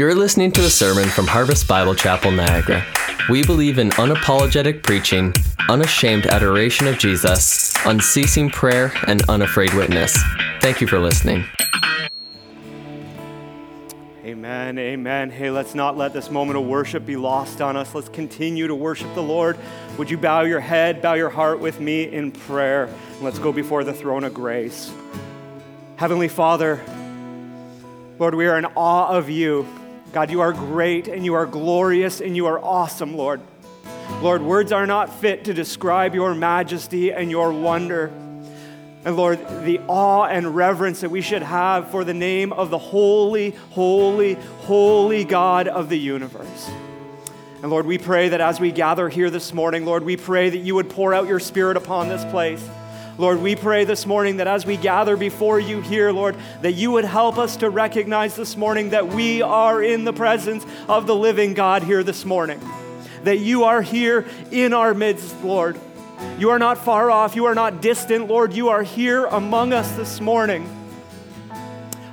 You're listening to a sermon from Harvest Bible Chapel, Niagara. We believe in unapologetic preaching, unashamed adoration of Jesus, unceasing prayer, and unafraid witness. Thank you for listening. Amen, amen. Hey, let's not let this moment of worship be lost on us. Let's continue to worship the Lord. Would you bow your head, bow your heart with me in prayer? Let's go before the throne of grace. Heavenly Father, Lord, we are in awe of you. God, you are great and you are glorious and you are awesome, Lord. Lord, words are not fit to describe your majesty and your wonder. And Lord, the awe and reverence that we should have for the name of the holy, holy, holy God of the universe. And Lord, we pray that as we gather here this morning, Lord, we pray that you would pour out your spirit upon this place. Lord, we pray this morning that as we gather before you here, Lord, that you would help us to recognize this morning that we are in the presence of the living God here this morning. That you are here in our midst, Lord. You are not far off. You are not distant, Lord. You are here among us this morning.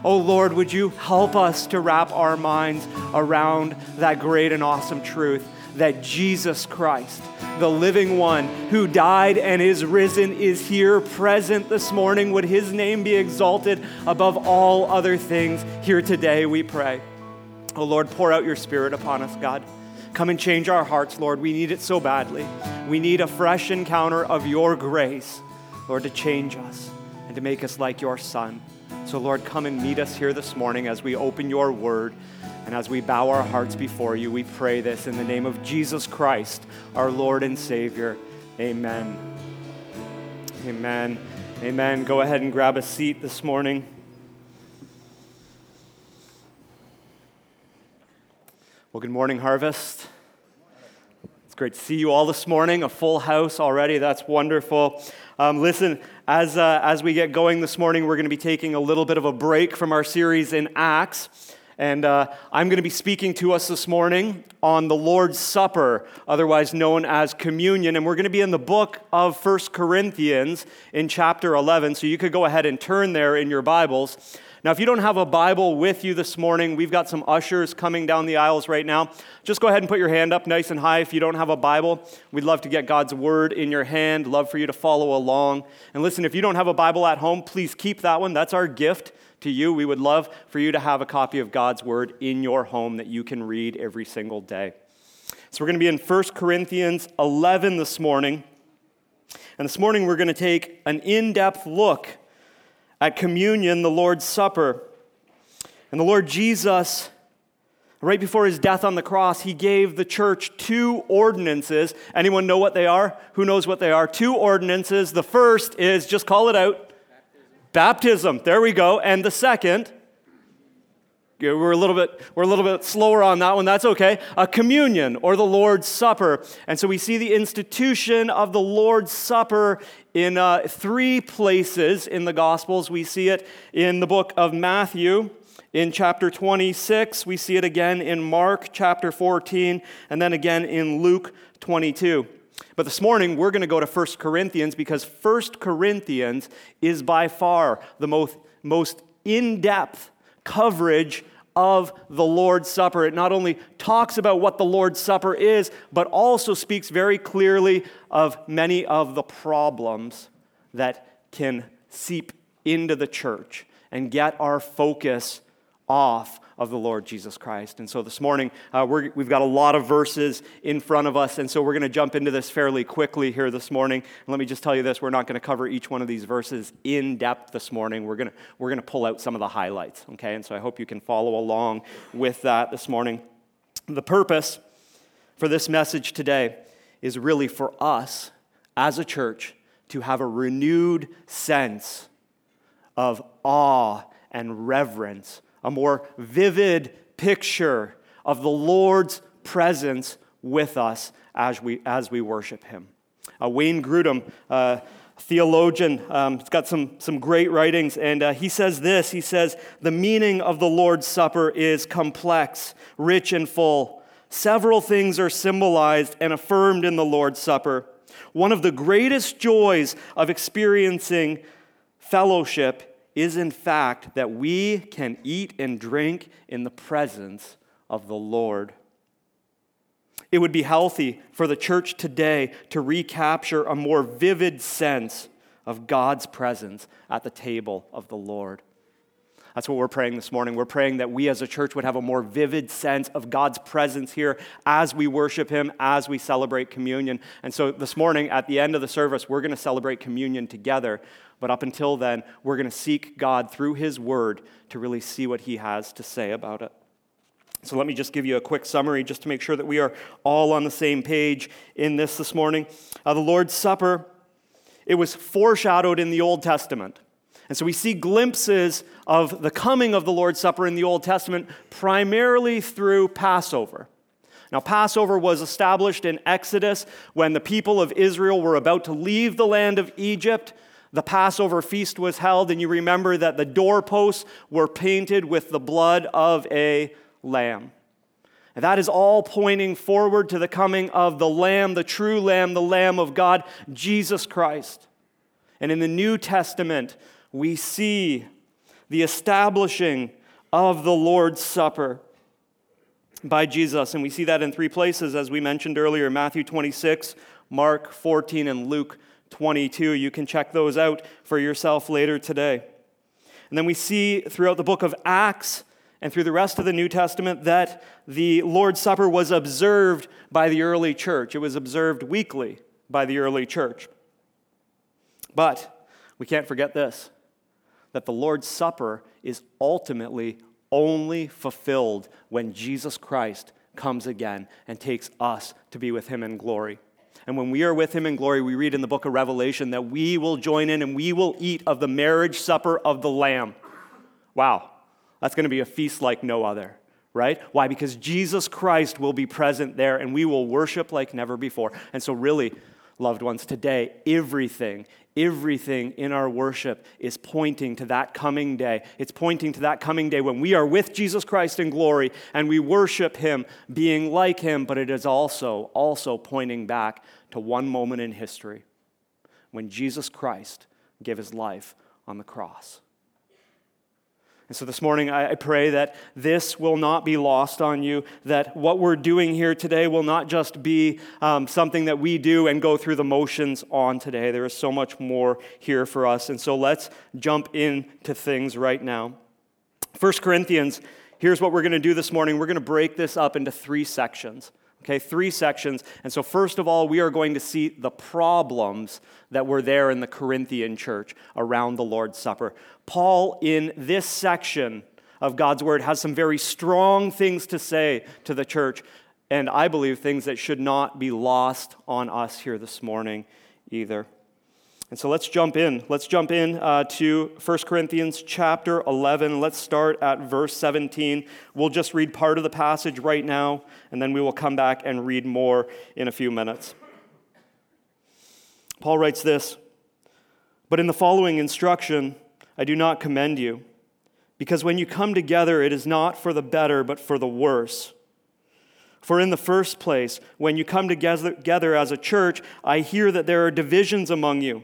Oh Lord, would you help us to wrap our minds around that great and awesome truth that Jesus Christ, the living one who died and is risen, is here present this morning. Would his name be exalted above all other things here today, we pray. Oh Lord, pour out your spirit upon us, God. Come and change our hearts, Lord. We need it so badly. We need a fresh encounter of your grace, Lord, to change us and to make us like your Son. So, Lord, come and meet us here this morning as we open your word. And as we bow our hearts before you, we pray this in the name of Jesus Christ, our Lord and Savior. Amen. Amen. Amen. Go ahead and grab a seat this morning. Well, good morning, Harvest. It's great to see you all this morning. A full house already. That's wonderful. Um, listen, as, uh, as we get going this morning, we're going to be taking a little bit of a break from our series in Acts. And uh, I'm going to be speaking to us this morning on the Lord's Supper, otherwise known as communion. And we're going to be in the book of First Corinthians in chapter 11. So you could go ahead and turn there in your Bibles. Now, if you don't have a Bible with you this morning, we've got some ushers coming down the aisles right now. Just go ahead and put your hand up nice and high if you don't have a Bible. We'd love to get God's word in your hand, love for you to follow along. And listen, if you don't have a Bible at home, please keep that one. That's our gift to you. We would love for you to have a copy of God's Word in your home that you can read every single day. So we're going to be in 1 Corinthians 11 this morning. And this morning we're going to take an in depth look at communion, the Lord's Supper. And the Lord Jesus, right before his death on the cross, he gave the church two ordinances. Anyone know what they are? Who knows what they are? Two ordinances. The first is just call it out Baptism, there we go. And the second, we're a little bit we're a little bit slower on that one. That's okay. A communion or the lord's supper. And so we see the institution of the lord's supper in uh, three places in the gospels. We see it in the book of matthew in chapter 26 we see it again in mark chapter 14 and then again in luke 22 but this morning, we're going to go to 1 Corinthians because 1 Corinthians is by far the most, most in depth coverage of the Lord's Supper. It not only talks about what the Lord's Supper is, but also speaks very clearly of many of the problems that can seep into the church and get our focus off of the Lord Jesus Christ. And so this morning, uh, we have got a lot of verses in front of us, and so we're going to jump into this fairly quickly here this morning. And let me just tell you this we're not going to cover each one of these verses in depth this morning. We're going we're to pull out some of the highlights, okay? And so I hope you can follow along with that this morning. The purpose for this message today is really for us as a church to have a renewed sense of awe and reverence a more vivid picture of the Lord's presence with us as we, as we worship Him. Uh, Wayne Grudem, uh, theologian, um, has got some, some great writings, and uh, he says this He says, The meaning of the Lord's Supper is complex, rich, and full. Several things are symbolized and affirmed in the Lord's Supper. One of the greatest joys of experiencing fellowship is, in fact, that we can eat and drink in the presence of the Lord. It would be healthy for the church today to recapture a more vivid sense of God's presence at the table of the Lord. That's what we're praying this morning. We're praying that we as a church would have a more vivid sense of God's presence here as we worship Him, as we celebrate communion. And so this morning, at the end of the service, we're going to celebrate communion together. But up until then, we're going to seek God through His Word to really see what He has to say about it. So let me just give you a quick summary just to make sure that we are all on the same page in this this morning. Uh, the Lord's Supper, it was foreshadowed in the Old Testament. And so we see glimpses of the coming of the Lord's Supper in the Old Testament primarily through Passover. Now, Passover was established in Exodus when the people of Israel were about to leave the land of Egypt. The Passover feast was held, and you remember that the doorposts were painted with the blood of a lamb. And that is all pointing forward to the coming of the Lamb, the true Lamb, the Lamb of God, Jesus Christ. And in the New Testament, we see the establishing of the Lord's Supper by Jesus. And we see that in three places, as we mentioned earlier Matthew 26, Mark 14, and Luke 22. You can check those out for yourself later today. And then we see throughout the book of Acts and through the rest of the New Testament that the Lord's Supper was observed by the early church. It was observed weekly by the early church. But we can't forget this that the Lord's Supper is ultimately only fulfilled when Jesus Christ comes again and takes us to be with him in glory. And when we are with him in glory, we read in the book of Revelation that we will join in and we will eat of the marriage supper of the Lamb. Wow, that's going to be a feast like no other, right? Why? Because Jesus Christ will be present there and we will worship like never before. And so, really, loved ones, today, everything, everything in our worship is pointing to that coming day. It's pointing to that coming day when we are with Jesus Christ in glory and we worship him being like him, but it is also also pointing back to one moment in history when Jesus Christ gave his life on the cross. And so this morning, I pray that this will not be lost on you, that what we're doing here today will not just be um, something that we do and go through the motions on today. There is so much more here for us. And so let's jump into things right now. 1 Corinthians, here's what we're going to do this morning. We're going to break this up into three sections. Okay, three sections. And so, first of all, we are going to see the problems that were there in the Corinthian church around the Lord's Supper. Paul, in this section of God's Word, has some very strong things to say to the church, and I believe things that should not be lost on us here this morning either. And so let's jump in. Let's jump in uh, to 1 Corinthians chapter 11. Let's start at verse 17. We'll just read part of the passage right now, and then we will come back and read more in a few minutes. Paul writes this But in the following instruction, I do not commend you, because when you come together, it is not for the better, but for the worse. For in the first place, when you come together as a church, I hear that there are divisions among you.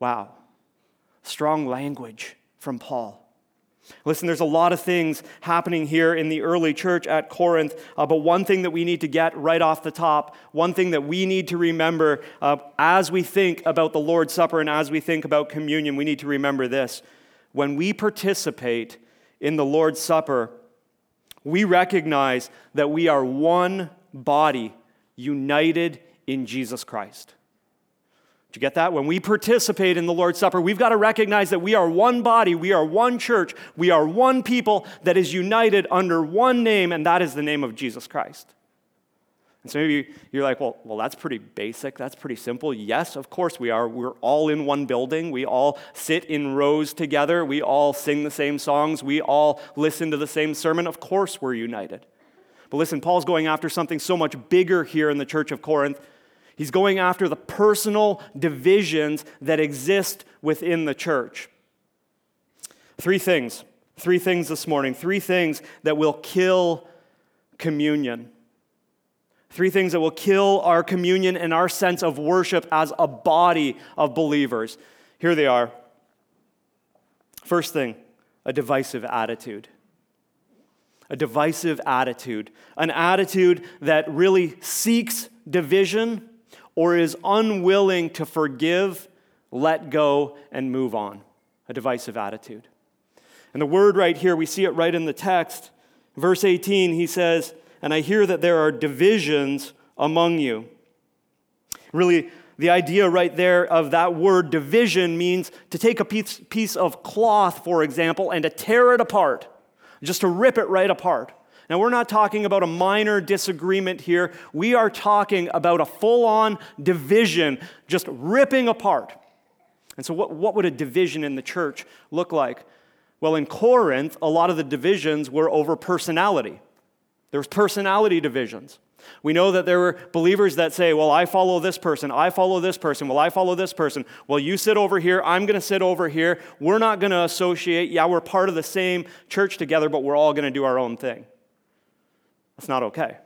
Wow. Strong language from Paul. Listen, there's a lot of things happening here in the early church at Corinth, uh, but one thing that we need to get right off the top, one thing that we need to remember uh, as we think about the Lord's Supper and as we think about communion, we need to remember this. When we participate in the Lord's Supper, we recognize that we are one body united in Jesus Christ. Do you get that? When we participate in the Lord's Supper, we've got to recognize that we are one body, we are one church, we are one people that is united under one name, and that is the name of Jesus Christ. And so maybe you're like, well, well, that's pretty basic. That's pretty simple. Yes, of course we are. We're all in one building. We all sit in rows together. We all sing the same songs. We all listen to the same sermon. Of course we're united. But listen, Paul's going after something so much bigger here in the church of Corinth. He's going after the personal divisions that exist within the church. Three things. Three things this morning. Three things that will kill communion. Three things that will kill our communion and our sense of worship as a body of believers. Here they are. First thing, a divisive attitude. A divisive attitude. An attitude that really seeks division or is unwilling to forgive, let go, and move on. A divisive attitude. And the word right here, we see it right in the text. Verse 18, he says, and I hear that there are divisions among you. Really, the idea right there of that word division means to take a piece, piece of cloth, for example, and to tear it apart, just to rip it right apart. Now, we're not talking about a minor disagreement here. We are talking about a full on division, just ripping apart. And so, what, what would a division in the church look like? Well, in Corinth, a lot of the divisions were over personality. There was personality divisions. We know that there were believers that say, Well, I follow this person, I follow this person, well, I follow this person. Well, you sit over here, I'm going to sit over here. We're not going to associate. Yeah, we're part of the same church together, but we're all going to do our own thing. That's not okay.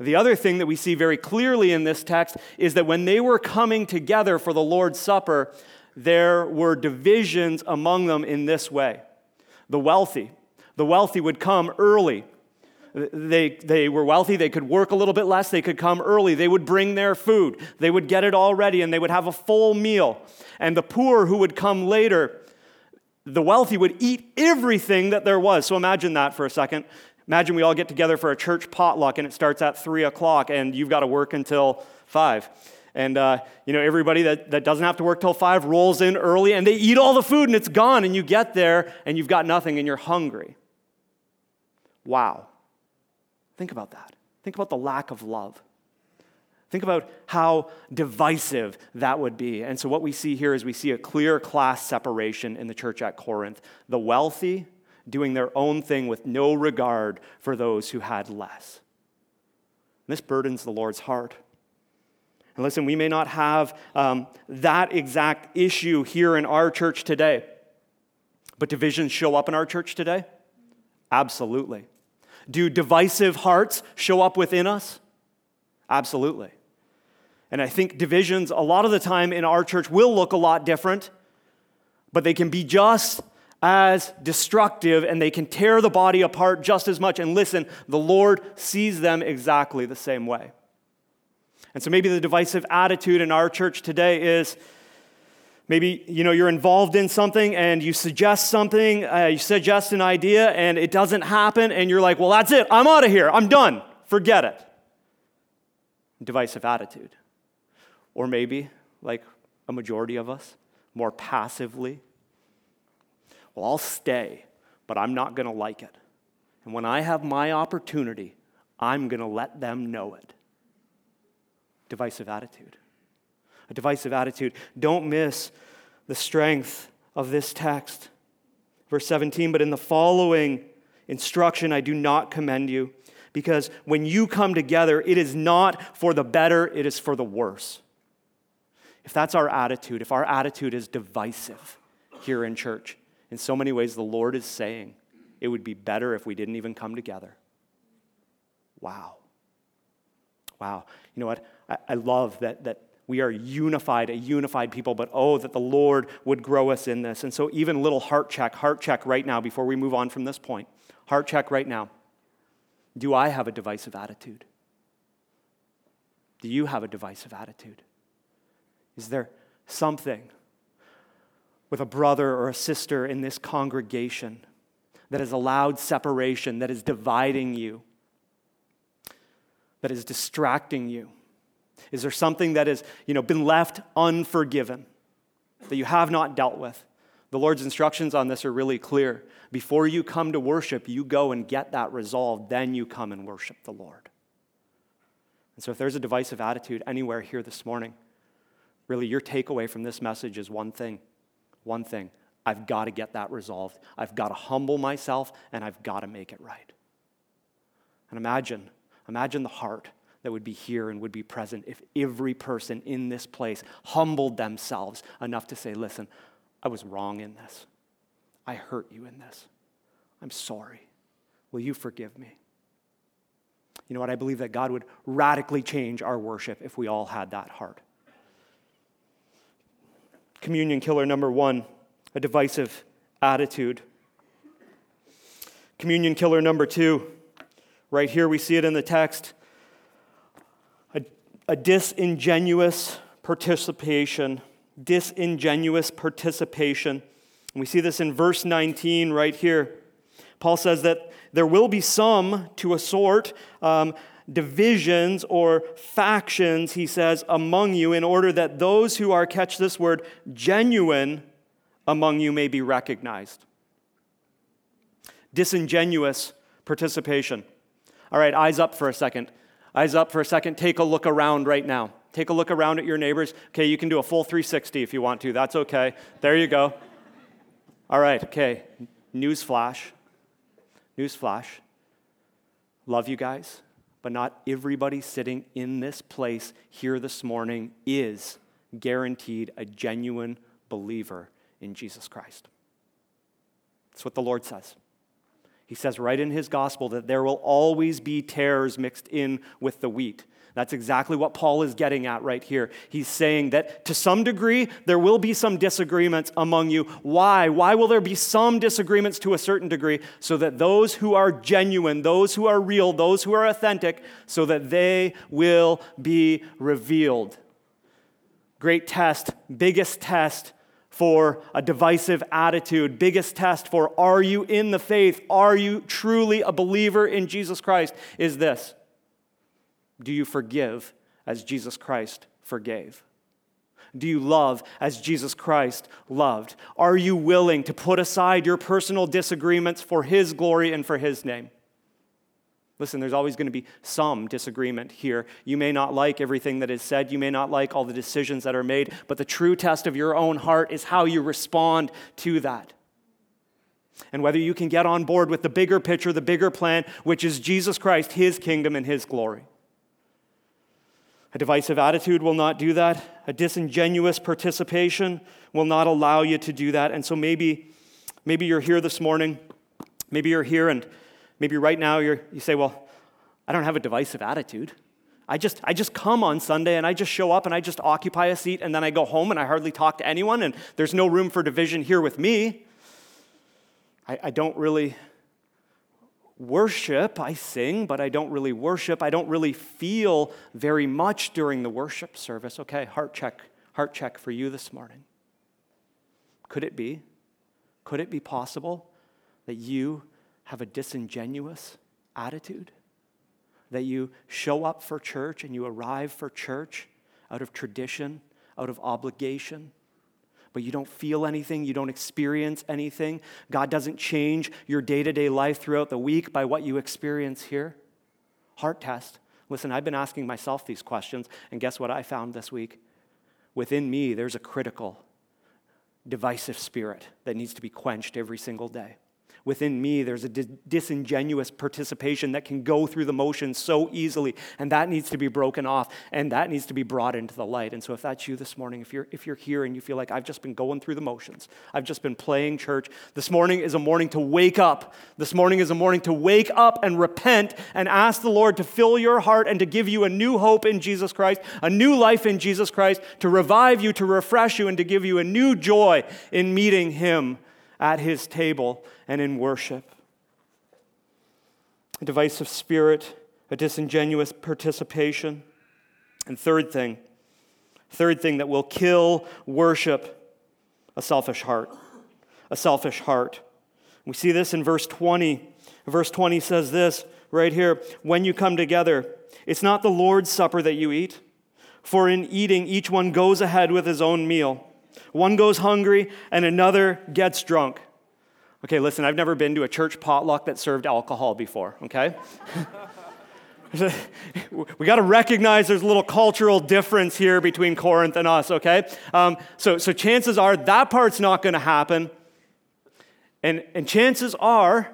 The other thing that we see very clearly in this text is that when they were coming together for the Lord's Supper, there were divisions among them in this way. The wealthy, the wealthy would come early they, they were wealthy, they could work a little bit less, they could come early, they would bring their food, they would get it all ready, and they would have a full meal. And the poor who would come later, the wealthy would eat everything that there was. So imagine that for a second. Imagine we all get together for a church potluck and it starts at three o'clock and you've got to work until five. And uh, you know, everybody that, that doesn't have to work till five rolls in early and they eat all the food and it's gone, and you get there and you've got nothing and you're hungry. Wow. Think about that. Think about the lack of love. Think about how divisive that would be. And so, what we see here is we see a clear class separation in the church at Corinth. The wealthy doing their own thing with no regard for those who had less. This burdens the Lord's heart. And listen, we may not have um, that exact issue here in our church today, but divisions show up in our church today? Absolutely. Do divisive hearts show up within us? Absolutely. And I think divisions, a lot of the time in our church, will look a lot different, but they can be just as destructive and they can tear the body apart just as much. And listen, the Lord sees them exactly the same way. And so maybe the divisive attitude in our church today is Maybe you know you're involved in something and you suggest something, uh, you suggest an idea and it doesn't happen, and you're like, "Well, that's it. I'm out of here. I'm done. Forget it." Divisive attitude, or maybe like a majority of us, more passively. Well, I'll stay, but I'm not going to like it. And when I have my opportunity, I'm going to let them know it. Divisive attitude a divisive attitude. Don't miss the strength of this text. Verse 17, but in the following instruction, I do not commend you, because when you come together, it is not for the better, it is for the worse. If that's our attitude, if our attitude is divisive here in church, in so many ways, the Lord is saying it would be better if we didn't even come together. Wow. Wow. You know what? I, I love that, that we are unified, a unified people, but oh, that the Lord would grow us in this. And so, even little heart check, heart check right now before we move on from this point. Heart check right now. Do I have a divisive attitude? Do you have a divisive attitude? Is there something with a brother or a sister in this congregation that has allowed separation, that is dividing you, that is distracting you? Is there something that has you know, been left unforgiven that you have not dealt with? The Lord's instructions on this are really clear. Before you come to worship, you go and get that resolved, then you come and worship the Lord. And so, if there's a divisive attitude anywhere here this morning, really your takeaway from this message is one thing one thing. I've got to get that resolved. I've got to humble myself and I've got to make it right. And imagine, imagine the heart that would be here and would be present if every person in this place humbled themselves enough to say, Listen, I was wrong in this. I hurt you in this. I'm sorry. Will you forgive me? You know what? I believe that God would radically change our worship if we all had that heart. Communion killer number one a divisive attitude. Communion killer number two, right here we see it in the text a, a disingenuous participation. Disingenuous participation. We see this in verse 19 right here. Paul says that there will be some, to a sort, um, divisions or factions, he says, among you, in order that those who are, catch this word, genuine among you may be recognized. Disingenuous participation. All right, eyes up for a second. Eyes up for a second. Take a look around right now. Take a look around at your neighbors. Okay, you can do a full 360 if you want to. That's okay. There you go. All right, okay. News flash. News flash. Love you guys, but not everybody sitting in this place here this morning is guaranteed a genuine believer in Jesus Christ. That's what the Lord says. He says right in his gospel that there will always be tares mixed in with the wheat. That's exactly what Paul is getting at right here. He's saying that to some degree, there will be some disagreements among you. Why? Why will there be some disagreements to a certain degree? So that those who are genuine, those who are real, those who are authentic, so that they will be revealed. Great test, biggest test for a divisive attitude, biggest test for are you in the faith? Are you truly a believer in Jesus Christ? Is this Do you forgive as Jesus Christ forgave? Do you love as Jesus Christ loved? Are you willing to put aside your personal disagreements for His glory and for His name? Listen, there's always going to be some disagreement here. You may not like everything that is said, you may not like all the decisions that are made, but the true test of your own heart is how you respond to that. And whether you can get on board with the bigger picture, the bigger plan, which is Jesus Christ, His kingdom, and His glory. A divisive attitude will not do that. A disingenuous participation will not allow you to do that. And so maybe, maybe you're here this morning. Maybe you're here and Maybe right now you say, Well, I don't have a divisive attitude. I just, I just come on Sunday and I just show up and I just occupy a seat and then I go home and I hardly talk to anyone and there's no room for division here with me. I, I don't really worship. I sing, but I don't really worship. I don't really feel very much during the worship service. Okay, heart check, heart check for you this morning. Could it be? Could it be possible that you have a disingenuous attitude? That you show up for church and you arrive for church out of tradition, out of obligation, but you don't feel anything, you don't experience anything. God doesn't change your day to day life throughout the week by what you experience here. Heart test. Listen, I've been asking myself these questions, and guess what I found this week? Within me, there's a critical, divisive spirit that needs to be quenched every single day within me, there's a disingenuous participation that can go through the motions so easily, and that needs to be broken off, and that needs to be brought into the light. And so, if that's you this morning, if you're, if you're here and you feel like I've just been going through the motions, I've just been playing church, this morning is a morning to wake up. This morning is a morning to wake up and repent and ask the Lord to fill your heart and to give you a new hope in Jesus Christ, a new life in Jesus Christ, to revive you, to refresh you, and to give you a new joy in meeting Him at his table and in worship. A divisive spirit, a disingenuous participation. And third thing, third thing that will kill worship, a selfish heart. A selfish heart. We see this in verse 20. Verse 20 says this right here when you come together, it's not the Lord's supper that you eat, for in eating, each one goes ahead with his own meal. One goes hungry and another gets drunk. Okay, listen, I've never been to a church potluck that served alcohol before, okay? we got to recognize there's a little cultural difference here between Corinth and us, okay? Um, so, so chances are that part's not going to happen. And, and chances are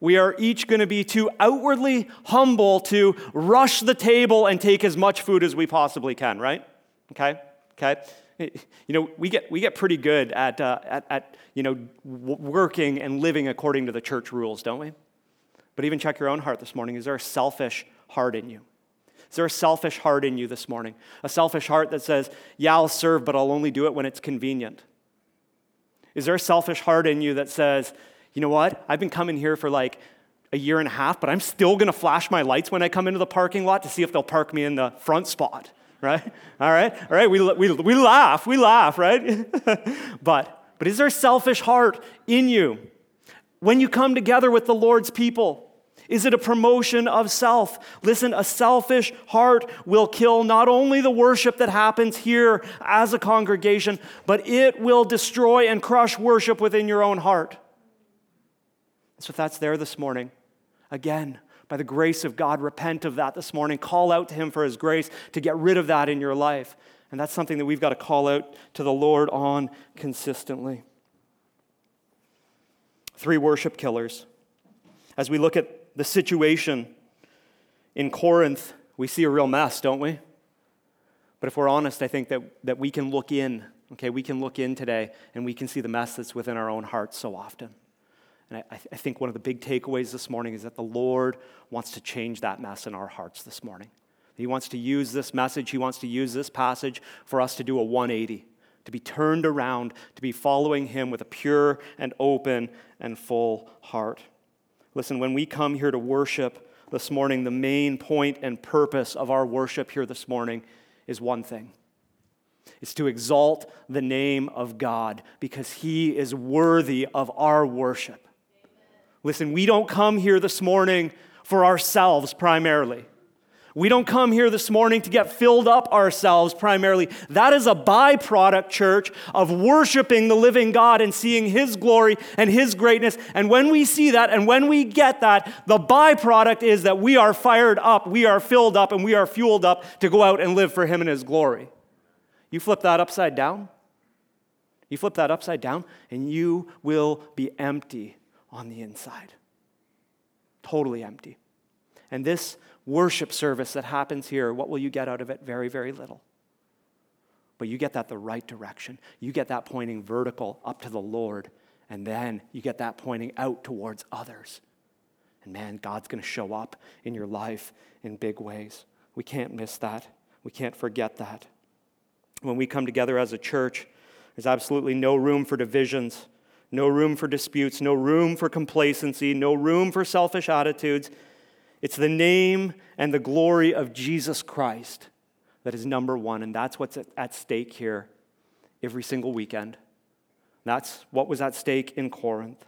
we are each going to be too outwardly humble to rush the table and take as much food as we possibly can, right? Okay? Okay? You know, we get, we get pretty good at, uh, at, at, you know, working and living according to the church rules, don't we? But even check your own heart this morning. Is there a selfish heart in you? Is there a selfish heart in you this morning? A selfish heart that says, yeah, I'll serve, but I'll only do it when it's convenient? Is there a selfish heart in you that says, you know what? I've been coming here for like a year and a half, but I'm still going to flash my lights when I come into the parking lot to see if they'll park me in the front spot, right? All right, all right, we, we, we laugh, we laugh, right? but, but is there a selfish heart in you when you come together with the Lord's people? Is it a promotion of self? Listen, a selfish heart will kill not only the worship that happens here as a congregation, but it will destroy and crush worship within your own heart. So if that's there this morning, again, by the grace of God, repent of that this morning. Call out to Him for His grace to get rid of that in your life. And that's something that we've got to call out to the Lord on consistently. Three worship killers. As we look at the situation in Corinth, we see a real mess, don't we? But if we're honest, I think that, that we can look in, okay, we can look in today and we can see the mess that's within our own hearts so often. And I, I think one of the big takeaways this morning is that the Lord wants to change that mess in our hearts this morning. He wants to use this message, He wants to use this passage for us to do a 180, to be turned around, to be following Him with a pure and open and full heart. Listen, when we come here to worship this morning, the main point and purpose of our worship here this morning is one thing it's to exalt the name of God because He is worthy of our worship. Listen, we don't come here this morning for ourselves primarily. We don't come here this morning to get filled up ourselves primarily. That is a byproduct, church, of worshiping the living God and seeing His glory and His greatness. And when we see that and when we get that, the byproduct is that we are fired up, we are filled up, and we are fueled up to go out and live for Him and His glory. You flip that upside down, you flip that upside down, and you will be empty on the inside. Totally empty. And this worship service that happens here, what will you get out of it? Very, very little. But you get that the right direction. You get that pointing vertical up to the Lord, and then you get that pointing out towards others. And man, God's going to show up in your life in big ways. We can't miss that. We can't forget that. When we come together as a church, there's absolutely no room for divisions no room for disputes, no room for complacency, no room for selfish attitudes. It's the name and the glory of Jesus Christ that is number one, and that's what's at stake here every single weekend. That's what was at stake in Corinth.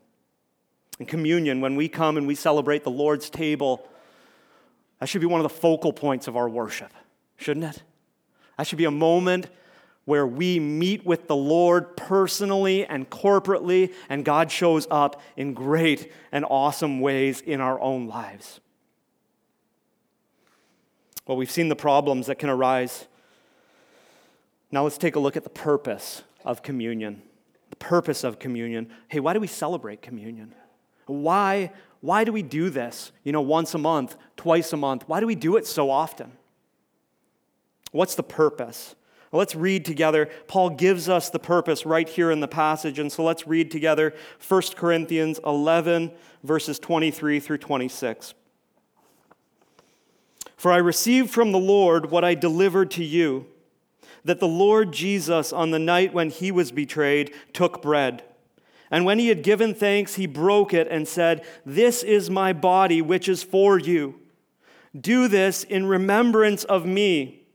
In communion, when we come and we celebrate the Lord's table, that should be one of the focal points of our worship, shouldn't it? That should be a moment where we meet with the Lord personally and corporately, and God shows up in great and awesome ways in our own lives. Well, we've seen the problems that can arise. Now let's take a look at the purpose of communion. The purpose of communion. Hey, why do we celebrate communion? Why, why do we do this, you know, once a month, twice a month? Why do we do it so often? What's the purpose? Let's read together. Paul gives us the purpose right here in the passage. And so let's read together 1 Corinthians 11, verses 23 through 26. For I received from the Lord what I delivered to you that the Lord Jesus, on the night when he was betrayed, took bread. And when he had given thanks, he broke it and said, This is my body, which is for you. Do this in remembrance of me.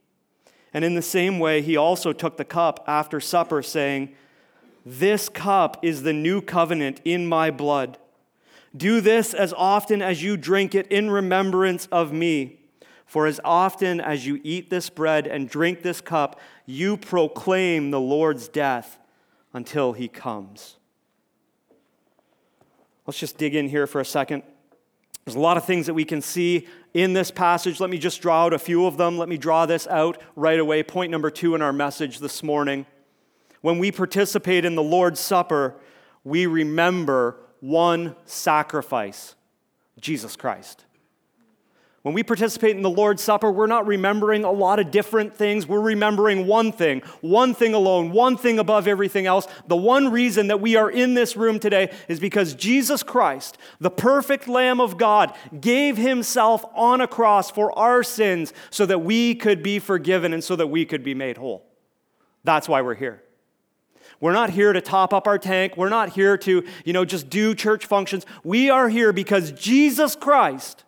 And in the same way, he also took the cup after supper, saying, This cup is the new covenant in my blood. Do this as often as you drink it in remembrance of me. For as often as you eat this bread and drink this cup, you proclaim the Lord's death until he comes. Let's just dig in here for a second. There's a lot of things that we can see in this passage. Let me just draw out a few of them. Let me draw this out right away. Point number two in our message this morning. When we participate in the Lord's Supper, we remember one sacrifice Jesus Christ. When we participate in the Lord's Supper, we're not remembering a lot of different things. We're remembering one thing, one thing alone, one thing above everything else. The one reason that we are in this room today is because Jesus Christ, the perfect Lamb of God, gave himself on a cross for our sins so that we could be forgiven and so that we could be made whole. That's why we're here. We're not here to top up our tank. We're not here to, you know, just do church functions. We are here because Jesus Christ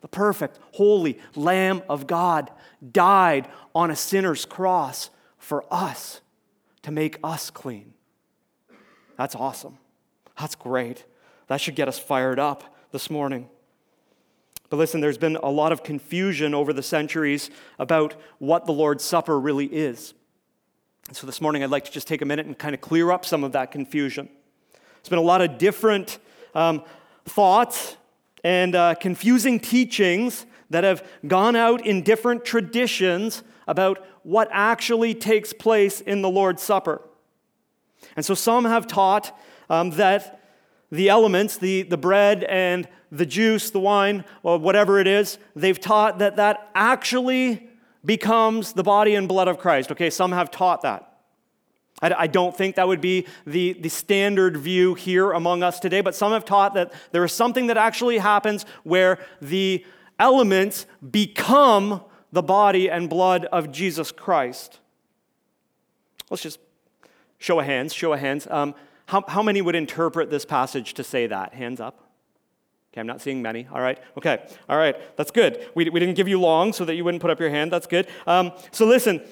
the perfect, holy Lamb of God, died on a sinner's cross for us to make us clean. That's awesome. That's great. That should get us fired up this morning. But listen, there's been a lot of confusion over the centuries about what the Lord's Supper really is. And so this morning, I'd like to just take a minute and kind of clear up some of that confusion. There's been a lot of different um, thoughts and uh, confusing teachings that have gone out in different traditions about what actually takes place in the Lord's Supper. And so some have taught um, that the elements, the, the bread and the juice, the wine, or whatever it is, they've taught that that actually becomes the body and blood of Christ. Okay, some have taught that. I, don't think that would be the, the standard view here among us today, but some have taught that there is something that actually happens where the elements become the body and blood of Jesus Christ. Let's just show of hands, show of hands. Um, how, how many would interpret this passage to say that? Hands up. Okay, I'm not seeing many. All right. Okay. All right. That's good. We, we didn't give you long so that you wouldn't put up your hand. That's good. Um, so listen,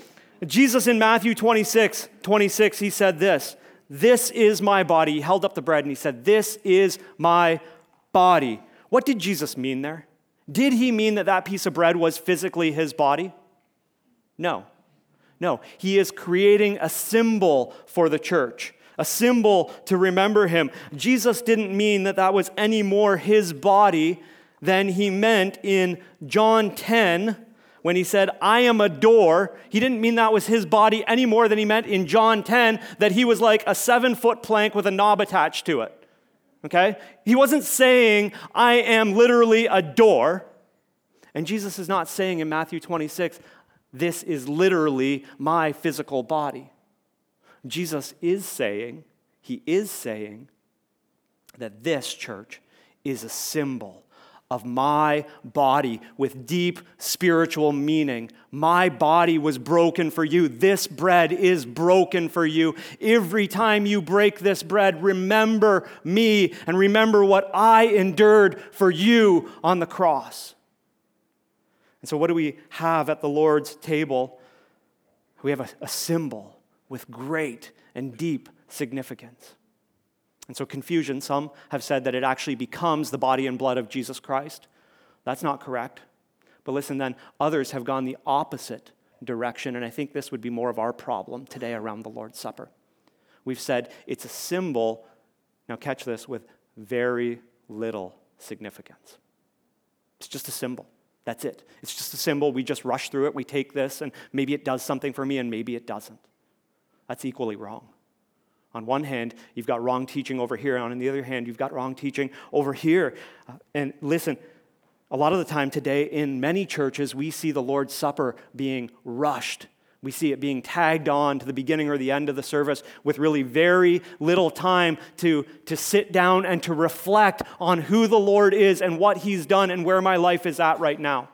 Jesus in Matthew 26, 26, he said this This is my body. He held up the bread and he said, This is my body. What did Jesus mean there? Did he mean that that piece of bread was physically his body? No. No. He is creating a symbol for the church, a symbol to remember him. Jesus didn't mean that that was any more his body than he meant in John 10 when he said, I am a door, he didn't mean that was his body any more than he meant in John 10 that he was like a seven foot plank with a knob attached to it. Okay? He wasn't saying, I am literally a door. And Jesus is not saying in Matthew 26, this is literally my physical body. Jesus is saying, he is saying that this church is a symbol of my body with deep spiritual meaning. My body was broken for you. This bread is broken for you. Every time you break this bread, remember me and remember what I endured for you on the cross. And so, what do we have at the Lord's table? We have a, a symbol with great and deep significance. And so, confusion, some have said that it actually becomes the body and blood of Jesus Christ. That's not correct. But listen, then, others have gone the opposite direction, and I think this would be more of our problem today around the Lord's Supper. We've said it's a symbol, now catch this, with very little significance. It's just a symbol. That's it. It's just a symbol. We just rush through it. We take this, and maybe it does something for me, and maybe it doesn't. That's equally wrong. On one hand, you've got wrong teaching over here, and on the other hand, you've got wrong teaching over here. Uh, and listen, a lot of the time today in many churches, we see the Lord's Supper being rushed. We see it being tagged on to the beginning or the end of the service with really very little time to, to sit down and to reflect on who the Lord is and what He's done and where my life is at right now.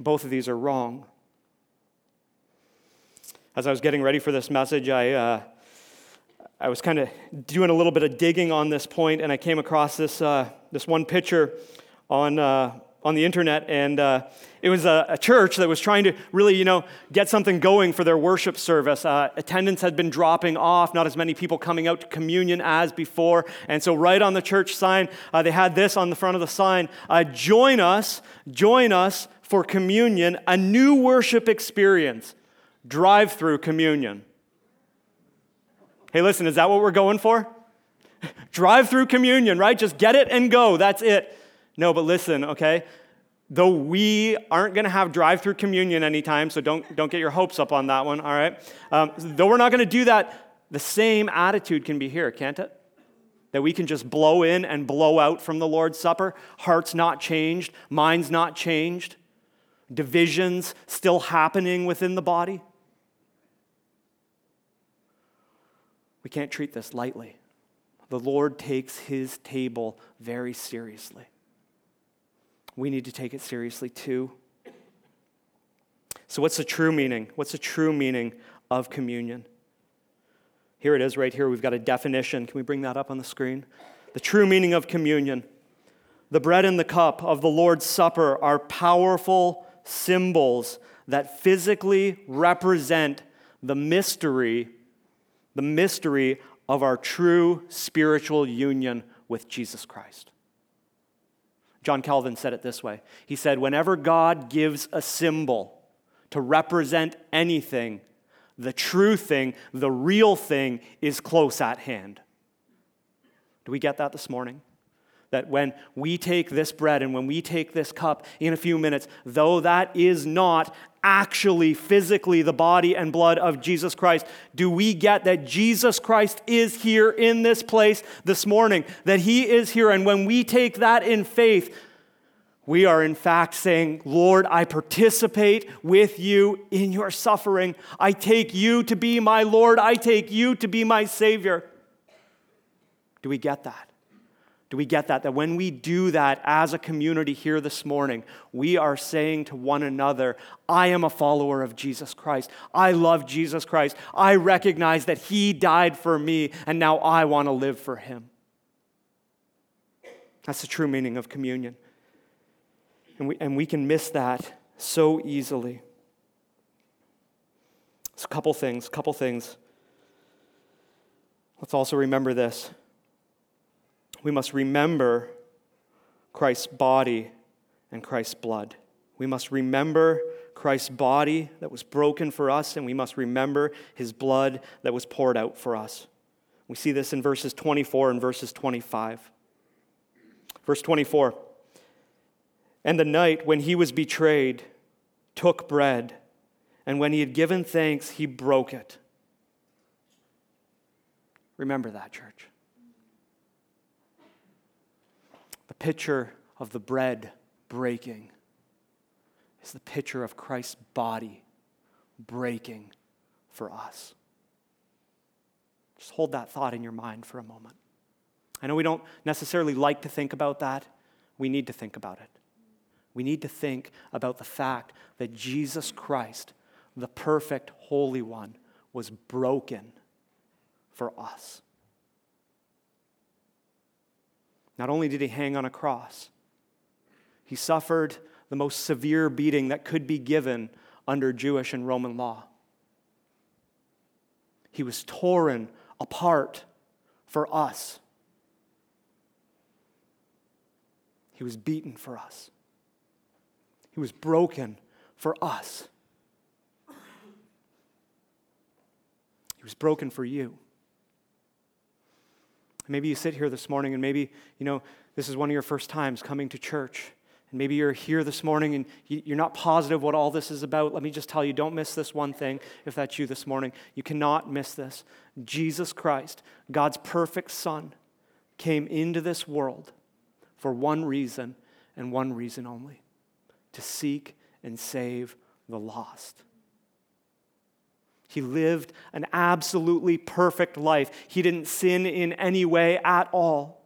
Both of these are wrong as I was getting ready for this message, I, uh, I was kind of doing a little bit of digging on this point, and I came across this, uh, this one picture on, uh, on the internet, and uh, it was a, a, church that was trying to really, you know, get something going for their worship service. Uh, attendance had been dropping off, not as many people coming out to communion as before, and so right on the church sign, uh, they had this on the front of the sign: "Join us, join us for communion, a new worship experience." Drive through communion. Hey, listen, is that what we're going for? Drive through communion, right? Just get it and go. That's it. No, but listen, okay? Though we aren't going to have drive through communion anytime, so don't, don't get your hopes up on that one, all right? Um, though we're not going to do that, the same attitude can be here, can't it? That we can just blow in and blow out from the Lord's Supper, hearts not changed, minds not changed, divisions still happening within the body. We can't treat this lightly. The Lord takes his table very seriously. We need to take it seriously too. So, what's the true meaning? What's the true meaning of communion? Here it is, right here. We've got a definition. Can we bring that up on the screen? The true meaning of communion. The bread and the cup of the Lord's Supper are powerful symbols that physically represent the mystery, the mystery of our true spiritual union with Jesus Christ. John Calvin said it this way He said, Whenever God gives a symbol to represent anything, the true thing, the real thing, is close at hand. Do we get that this morning? That when we take this bread and when we take this cup in a few minutes, though that is not actually physically the body and blood of Jesus Christ, do we get that Jesus Christ is here in this place this morning? That he is here. And when we take that in faith, we are in fact saying, Lord, I participate with you in your suffering. I take you to be my Lord. I take you to be my Savior. Do we get that? Do we get that? That when we do that as a community here this morning, we are saying to one another, I am a follower of Jesus Christ. I love Jesus Christ. I recognize that He died for me, and now I want to live for Him. That's the true meaning of communion. And we, and we can miss that so easily. It's a couple things, couple things. Let's also remember this we must remember Christ's body and Christ's blood. We must remember Christ's body that was broken for us, and we must remember his blood that was poured out for us. We see this in verses 24 and verses 25. Verse 24 And the night when he was betrayed, took bread, and when he had given thanks, he broke it. Remember that, church. The picture of the bread breaking is the picture of Christ's body breaking for us. Just hold that thought in your mind for a moment. I know we don't necessarily like to think about that. We need to think about it. We need to think about the fact that Jesus Christ, the perfect Holy One, was broken for us. Not only did he hang on a cross, he suffered the most severe beating that could be given under Jewish and Roman law. He was torn apart for us. He was beaten for us. He was broken for us. He was broken for you. Maybe you sit here this morning and maybe, you know, this is one of your first times coming to church. And maybe you're here this morning and you're not positive what all this is about. Let me just tell you don't miss this one thing if that's you this morning. You cannot miss this. Jesus Christ, God's perfect Son, came into this world for one reason and one reason only to seek and save the lost. He lived an absolutely perfect life. He didn't sin in any way at all.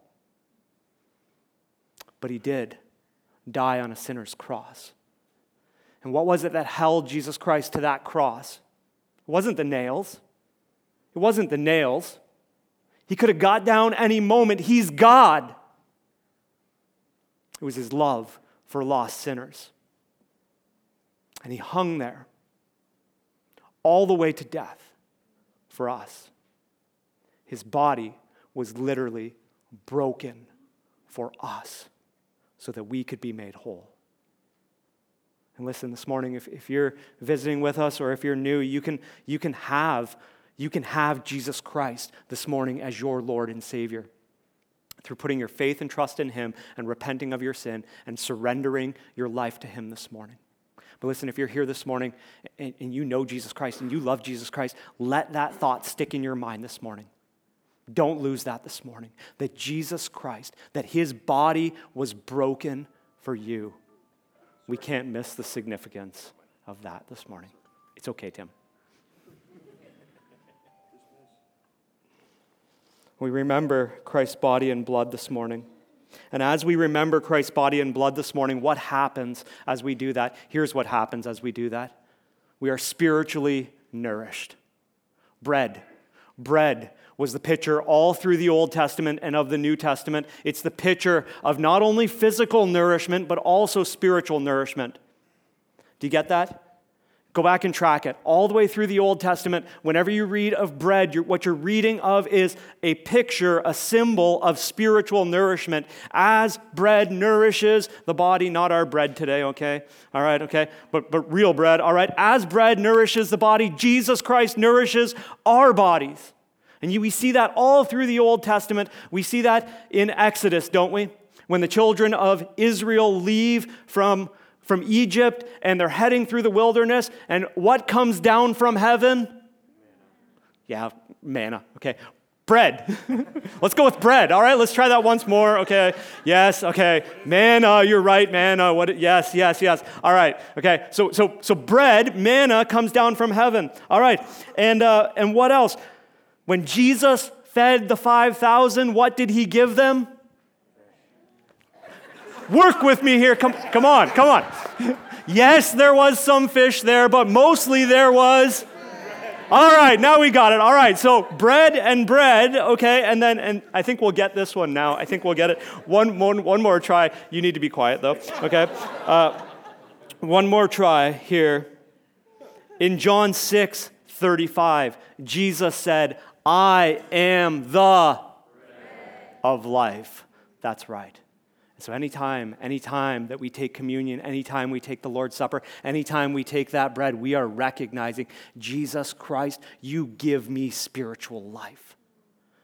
But he did die on a sinner's cross. And what was it that held Jesus Christ to that cross? It wasn't the nails. It wasn't the nails. He could have got down any moment. He's God. It was his love for lost sinners. And he hung there all the way to death for us. His body was literally broken for us so that we could be made whole. And listen, this morning, if, if you're visiting with us or if you're new, you can, you, can have, you can have Jesus Christ this morning as your Lord and Savior. through putting your faith and trust in Him and repenting of your sin and surrendering your life to Him this morning. But listen, if you're here this morning and, and, you know Jesus Christ and you love Jesus Christ, let that thought stick in your mind this morning. Don't lose that this morning. That Jesus Christ, that His body was broken for you. We can't miss the significance of that this morning. It's okay, Tim. We remember Christ's body and blood this morning. And as we remember Christ's body and blood this morning, what happens as we do that? Here's what happens as we do that we are spiritually nourished. Bread. Bread was the picture all through the Old Testament and of the New Testament. It's the picture of not only physical nourishment, but also spiritual nourishment. Do you get that? Go back and track it. All the way through the Old Testament, whenever you read of bread, you're, what you're reading of is a picture, a symbol of spiritual nourishment. As bread nourishes the body, not our bread today, okay? All right, okay? But, but real bread, all right? As bread nourishes the body, Jesus Christ nourishes our bodies. And you, we see that all through the Old Testament. We see that in Exodus, don't we? When the children of Israel leave from from Egypt and they're heading through the wilderness. And what comes down from heaven? Yeah, manna. Okay. Bread. let's go with bread. All right, let's try that once more. Okay. Yes. Okay. Manna. You're right. Manna. What? Yes. Yes. Yes. All right. Okay. So so so bread, manna comes down from heaven. All right. And uh, and what else? When Jesus fed the five thousand, what did he give them? Work with me here. Come, come on, come on. Yes, there was some fish there, but mostly there was. All right, now we got it. All right, so bread and bread, okay, and then, and I think we'll get this one now. I think we'll get it. One, one, one more try. You need to be quiet though, okay? Uh, one more try here. In John 6 35, Jesus said, I am the of life. That's right. So, anytime, anytime that we take communion, anytime we take the Lord's Supper, anytime we take that bread, we are recognizing Jesus Christ, you give me spiritual life.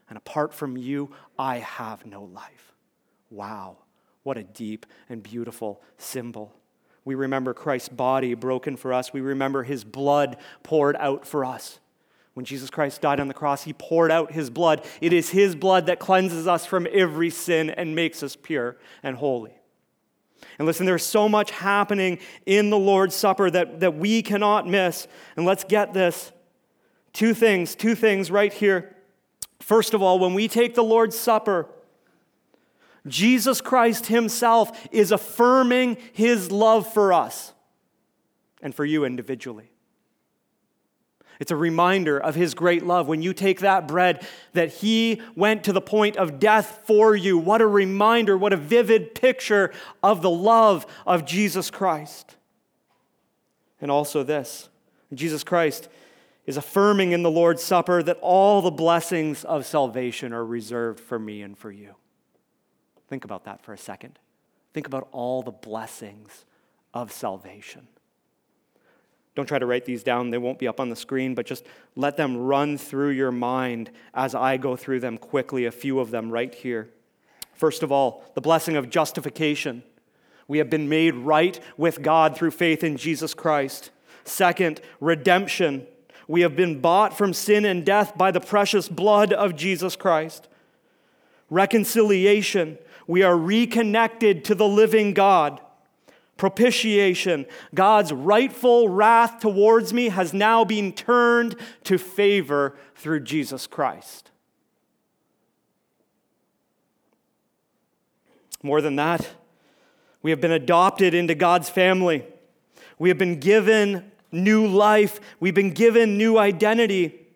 And apart from you, I have no life. Wow, what a deep and beautiful symbol. We remember Christ's body broken for us, we remember his blood poured out for us. When Jesus Christ died on the cross, he poured out his blood. It is his blood that cleanses us from every sin and makes us pure and holy. And listen, there's so much happening in the Lord's Supper that, that we cannot miss. And let's get this. Two things, two things right here. First of all, when we take the Lord's Supper, Jesus Christ Himself is affirming His love for us and for you individually. It's a reminder of his great love. When you take that bread, that he went to the point of death for you. What a reminder, what a vivid picture of the love of Jesus Christ. And also this Jesus Christ is affirming in the Lord's Supper that all the blessings of salvation are reserved for me and for you. Think about that for a second. Think about all the blessings of salvation. Don't try to write these down, they won't be up on the screen, but just let them run through your mind as I go through them quickly, a few of them right here. First of all, the blessing of justification. We have been made right with God through faith in Jesus Christ. Second, redemption. We have been bought from sin and death by the precious blood of Jesus Christ. Reconciliation. We are reconnected to the living God propitiation. God's rightful wrath towards me has now been turned to favor through Jesus Christ. More than that, we have been adopted into God's family. We have been given new life. We've been given new identity.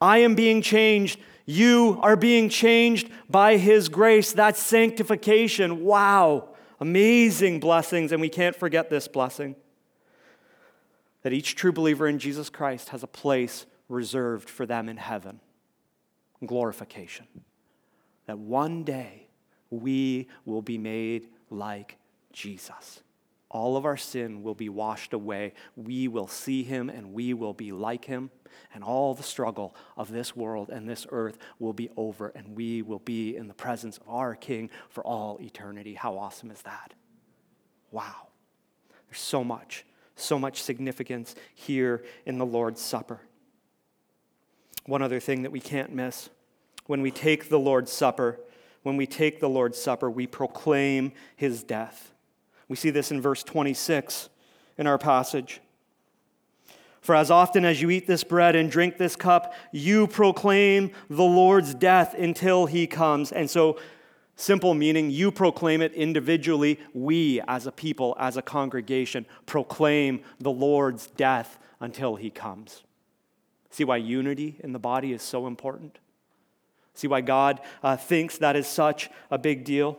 I am being changed. You are being changed by His grace. That's sanctification. Wow. Amazing blessings, and we can't forget this blessing that each true believer in Jesus Christ has a place reserved for them in heaven glorification. That one day we will be made like Jesus. All of our sin will be washed away. We will see him and we will be like him. And all the struggle of this world and this earth will be over, and we will be in the presence of our King for all eternity. How awesome is that? Wow. There's so much, so much significance here in the Lord's Supper. One other thing that we can't miss when we take the Lord's Supper, when we take the Lord's Supper, we proclaim his death. We see this in verse 26 in our passage. For as often as you eat this bread and drink this cup, you proclaim the Lord's death until he comes. And so, simple meaning, you proclaim it individually. We, as a people, as a congregation, proclaim the Lord's death until he comes. See why unity in the body is so important? See why God uh, thinks that is such a big deal?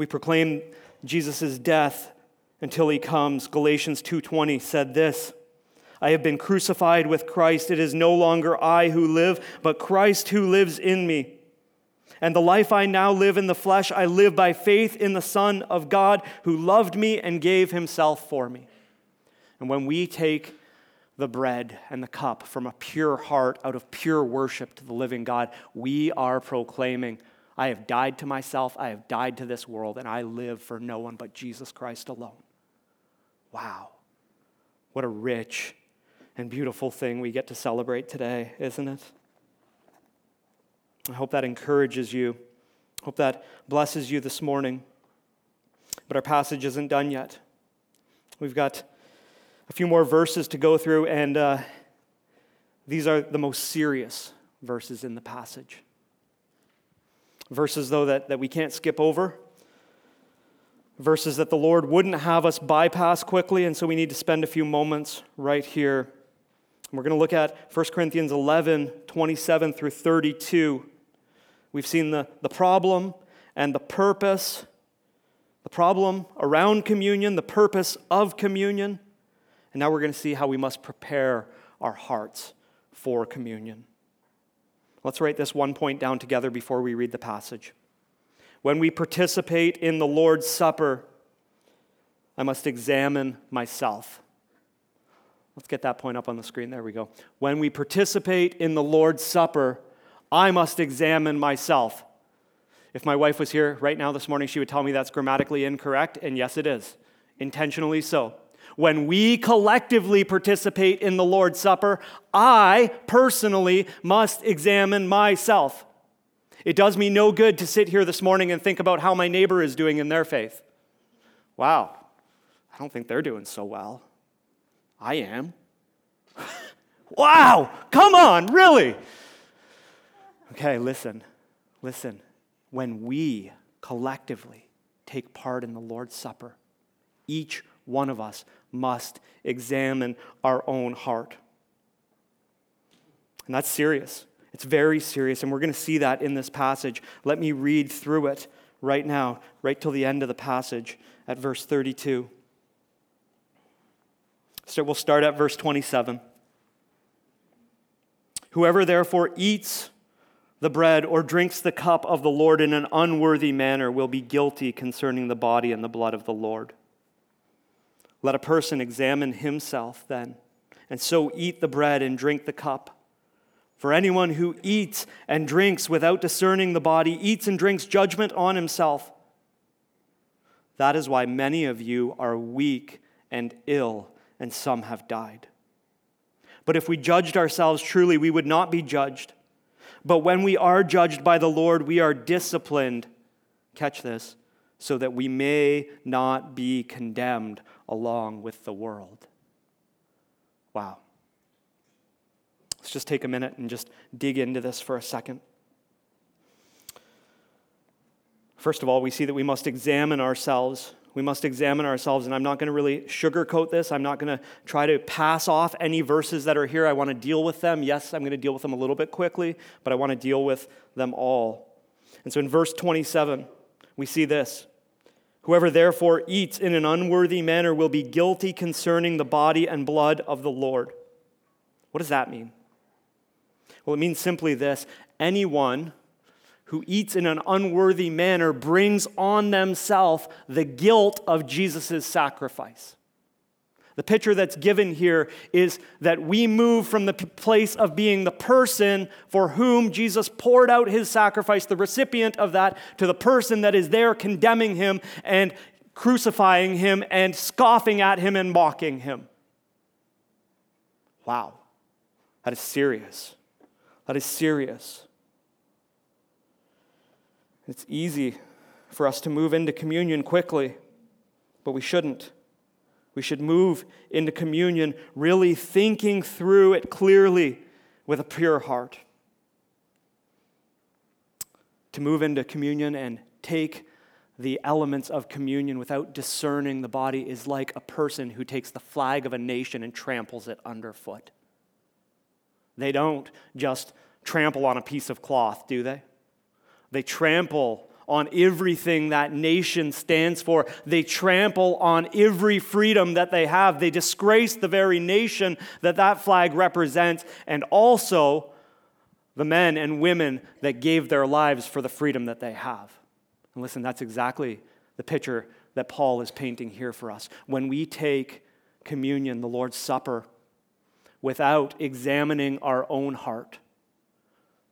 We proclaim Jesus' death until he comes. Galatians 2:20 said this, I have been crucified with Christ. It is no longer I who live, but Christ who lives in me. And the life I now live in the flesh, I live by faith in the Son of God who loved me and gave himself for me. And when we take the bread and the cup from a pure heart out of pure worship to the living God, we are proclaiming I have died to myself, I have died to this world, and I live for no one but Jesus Christ alone. Wow. What a rich and beautiful thing we get to celebrate today, isn't it? I hope that encourages you. I hope that blesses you this morning. But our passage isn't done yet. We've got a few more verses to go through, and uh, these are the most serious verses in the passage verses, though, that, that we can't skip over. Verses that the Lord wouldn't have us bypass quickly, and so we need to spend a few moments right here. we're going to look at 1 Corinthians 11 27 through 32. We've seen the, the problem and the purpose, the problem around communion, the purpose of communion, and now we're going to see how we must prepare our hearts for communion. Let's write this one point down together before we read the passage. When we participate in the Lord's Supper, I must examine myself. Let's get that point up on the screen. There we go. When we participate in the Lord's Supper, I must examine myself. If my wife was here right now this morning, she would tell me that's grammatically incorrect, and yes, it is. Intentionally so when we collectively participate in the Lord's Supper, I personally must examine myself. It does me no good to sit here this morning and think about how my neighbor is doing in their faith. Wow, I don't think they're doing so well. I am. wow, come on, really? Okay, listen, listen. When we collectively take part in the Lord's Supper, each one of us must examine our own heart. And that's serious. It's very serious, and we're going to see that in this passage. Let me read through it right now, right till the end of the passage at verse 32. So we'll start at verse 27. Whoever therefore eats the bread or drinks the cup of the Lord in an unworthy manner will be guilty concerning the body and the blood of the Lord. Let a person examine himself then, and so eat the bread and drink the cup. For anyone who eats and drinks without discerning the body eats and drinks judgment on himself. That is why many of you are weak and ill, and some have died. But if we judged ourselves truly, we would not be judged. But when we are judged by the Lord, we are disciplined. Catch this so that we may not be condemned along with the world. Wow. Let's just take a minute and just dig into this for a second. First of all, we see that we must examine ourselves. We must examine ourselves, and I'm not going to really sugarcoat this. I'm not going to try to pass off any verses that are here. I want to deal with them. Yes, I'm going to deal with them a little bit quickly, but I want to deal with them all. And so in verse 27, we see this Whoever therefore eats in an unworthy manner will be guilty concerning the body and blood of the Lord. What does that mean? Well, it means simply this anyone who eats in an unworthy manner brings on themselves the guilt of Jesus' sacrifice. The picture that's given here is that we move from the place of being the person for whom Jesus poured out his sacrifice, the recipient of that, to the person that is there condemning him and crucifying him and scoffing at him and mocking him. Wow, that is serious. That is serious. It's easy for us to move into communion quickly, but we shouldn't. We should move into communion really thinking through it clearly with a pure heart. To move into communion and take the elements of communion without discerning the body is like a person who takes the flag of a nation and tramples it underfoot. They don't just trample on a piece of cloth, do they? They trample on everything that nation stands for. They trample on every freedom that they have. They disgrace the very nation that that flag represents, and also the men and women that gave their lives for the freedom that they have. And listen, that's exactly the picture that Paul is painting here for us. When we take communion, the Lord's Supper, without examining our own heart,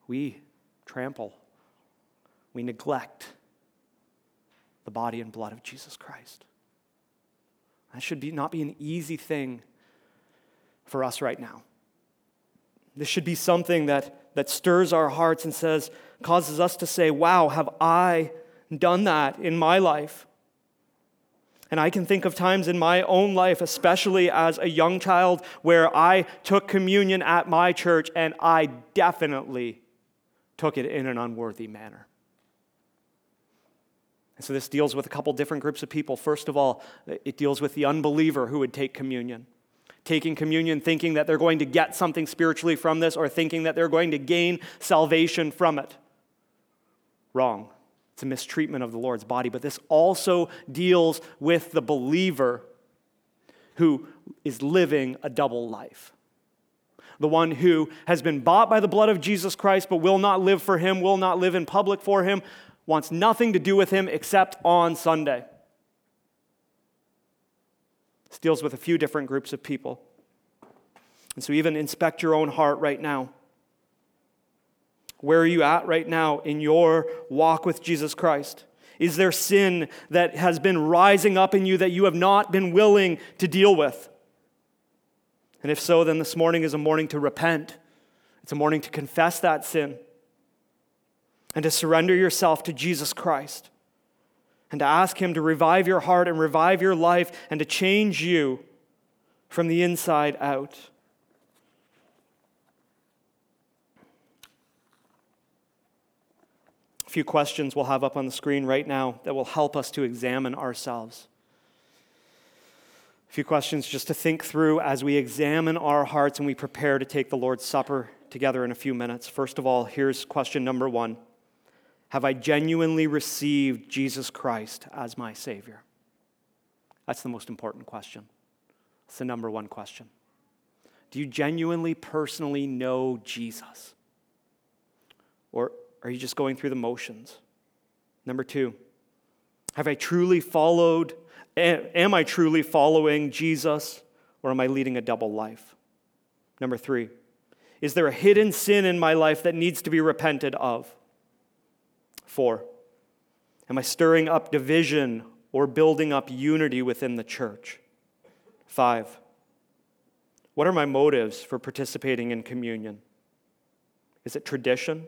we trample we neglect the body and blood of Jesus Christ. That should be, not be an easy thing for us right now. This should be something that, that stirs our hearts and says, causes us to say, Wow, have I done that in my life? And I can think of times in my own life, especially as a young child, where I took communion at my church and I definitely took it in an unworthy manner. And so this deals with a couple different groups of people. First of all, it deals with the unbeliever who would take communion. Taking communion thinking that they're going to get something spiritually from this or thinking that they're going to gain salvation from it. Wrong. It's a mistreatment of the Lord's body. But this also deals with the believer who is living a double life. The one who has been bought by the blood of Jesus Christ but will not live for him, will not live in public for him, wants nothing to do with him except on Sunday. This deals with a few different groups of people. And so, even inspect your own heart right now. Where are you at right now in your walk with Jesus Christ? Is there sin that has been rising up in you that you have not been willing to deal with? And if so, then this morning is a morning to repent. It's a morning to confess that sin and to surrender yourself to Jesus Christ and to ask Him to revive your heart and revive your life and to change you from the inside out. A few questions we'll have up on the screen right now that will help us to examine ourselves. A few questions just to think through as we examine our hearts and we prepare to take the Lord's Supper together in a few minutes. First of all, here's question number one have I genuinely received Jesus Christ as my Savior? That's the most important question. It's the number one question. Do you genuinely, personally know Jesus? Or are you just going through the motions? Number two, have I truly followed, am I truly following Jesus, or am I leading a double life? Number three, is there a hidden sin in my life that needs to be repented of? Four, am I stirring up division or building up unity within the church? Five, what are my motives for participating in communion? Is it tradition,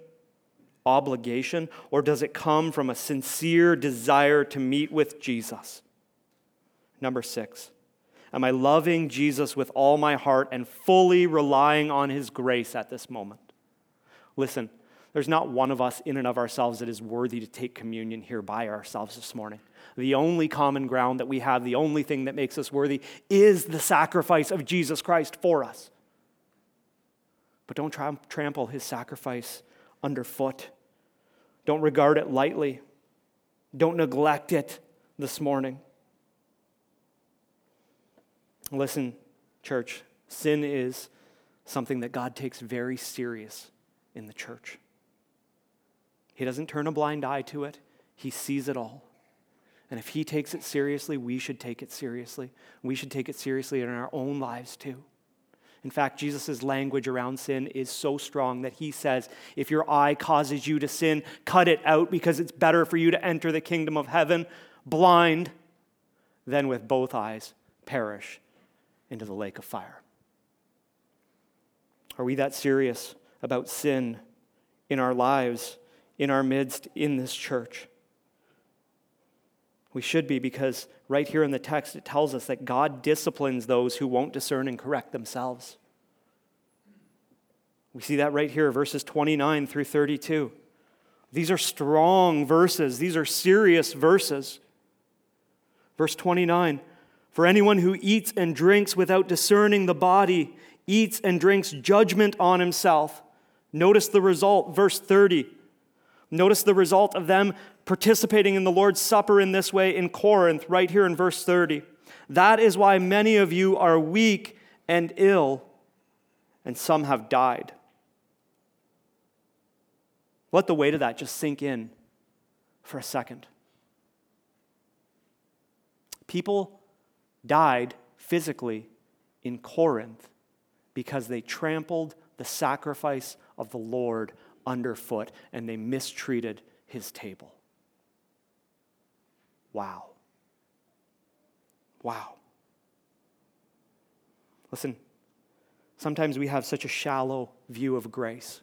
obligation, or does it come from a sincere desire to meet with Jesus? Number six, am I loving Jesus with all my heart and fully relying on his grace at this moment? Listen, there's not one of us in and of ourselves that is worthy to take communion here by ourselves this morning. The only common ground that we have, the only thing that makes us worthy, is the sacrifice of Jesus Christ for us. But don't trample his sacrifice underfoot. Don't regard it lightly. Don't neglect it this morning. Listen, church, sin is something that God takes very serious in the church. He doesn't turn a blind eye to it, He sees it all. And if He takes it seriously, we should take it seriously. We should take it seriously in our own lives too. In fact, Jesus' language around sin is so strong that he says, if your eye causes you to sin, cut it out because it's better for you to enter the kingdom of heaven blind than with both eyes perish into the lake of fire. Are we that serious about sin in our lives, in our midst, in this church? We should be because right here in the text it tells us that God disciplines those who won't discern and correct themselves. We see that right here, verses 29 through 32. These are strong verses, these are serious verses. Verse 29 For anyone who eats and drinks without discerning the body eats and drinks judgment on himself. Notice the result, verse 30. Notice the result of them participating in the Lord's Supper in this way in Corinth, right here in verse 30. That is why many of you are weak and ill, and some have died. Let the weight of that just sink in for a second. People died physically in Corinth because they trampled the sacrifice of the Lord underfoot and they mistreated his table. Wow. Wow. Listen, sometimes we have such a shallow view of grace.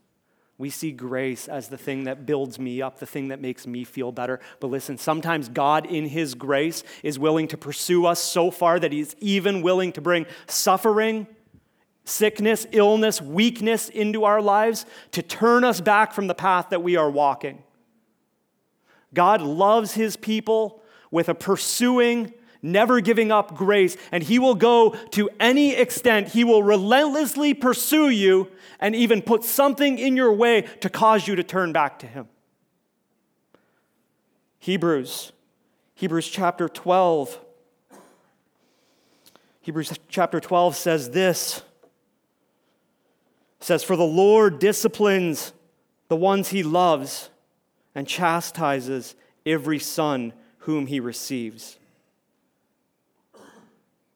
We see grace as the thing that builds me up, the thing that makes me feel better. But listen, sometimes God, in His grace, is willing to pursue us so far that He's even willing to bring suffering, sickness, illness, weakness into our lives to turn us back from the path that we are walking. God loves His people with a pursuing, never giving up grace, and He will go to any extent. He will relentlessly pursue you and even put something in your way to cause you to turn back to Him. Hebrews, Hebrews chapter 12. Hebrews chapter 12 says this says, For the Lord disciplines the ones he loves and chastises every son whom he receives.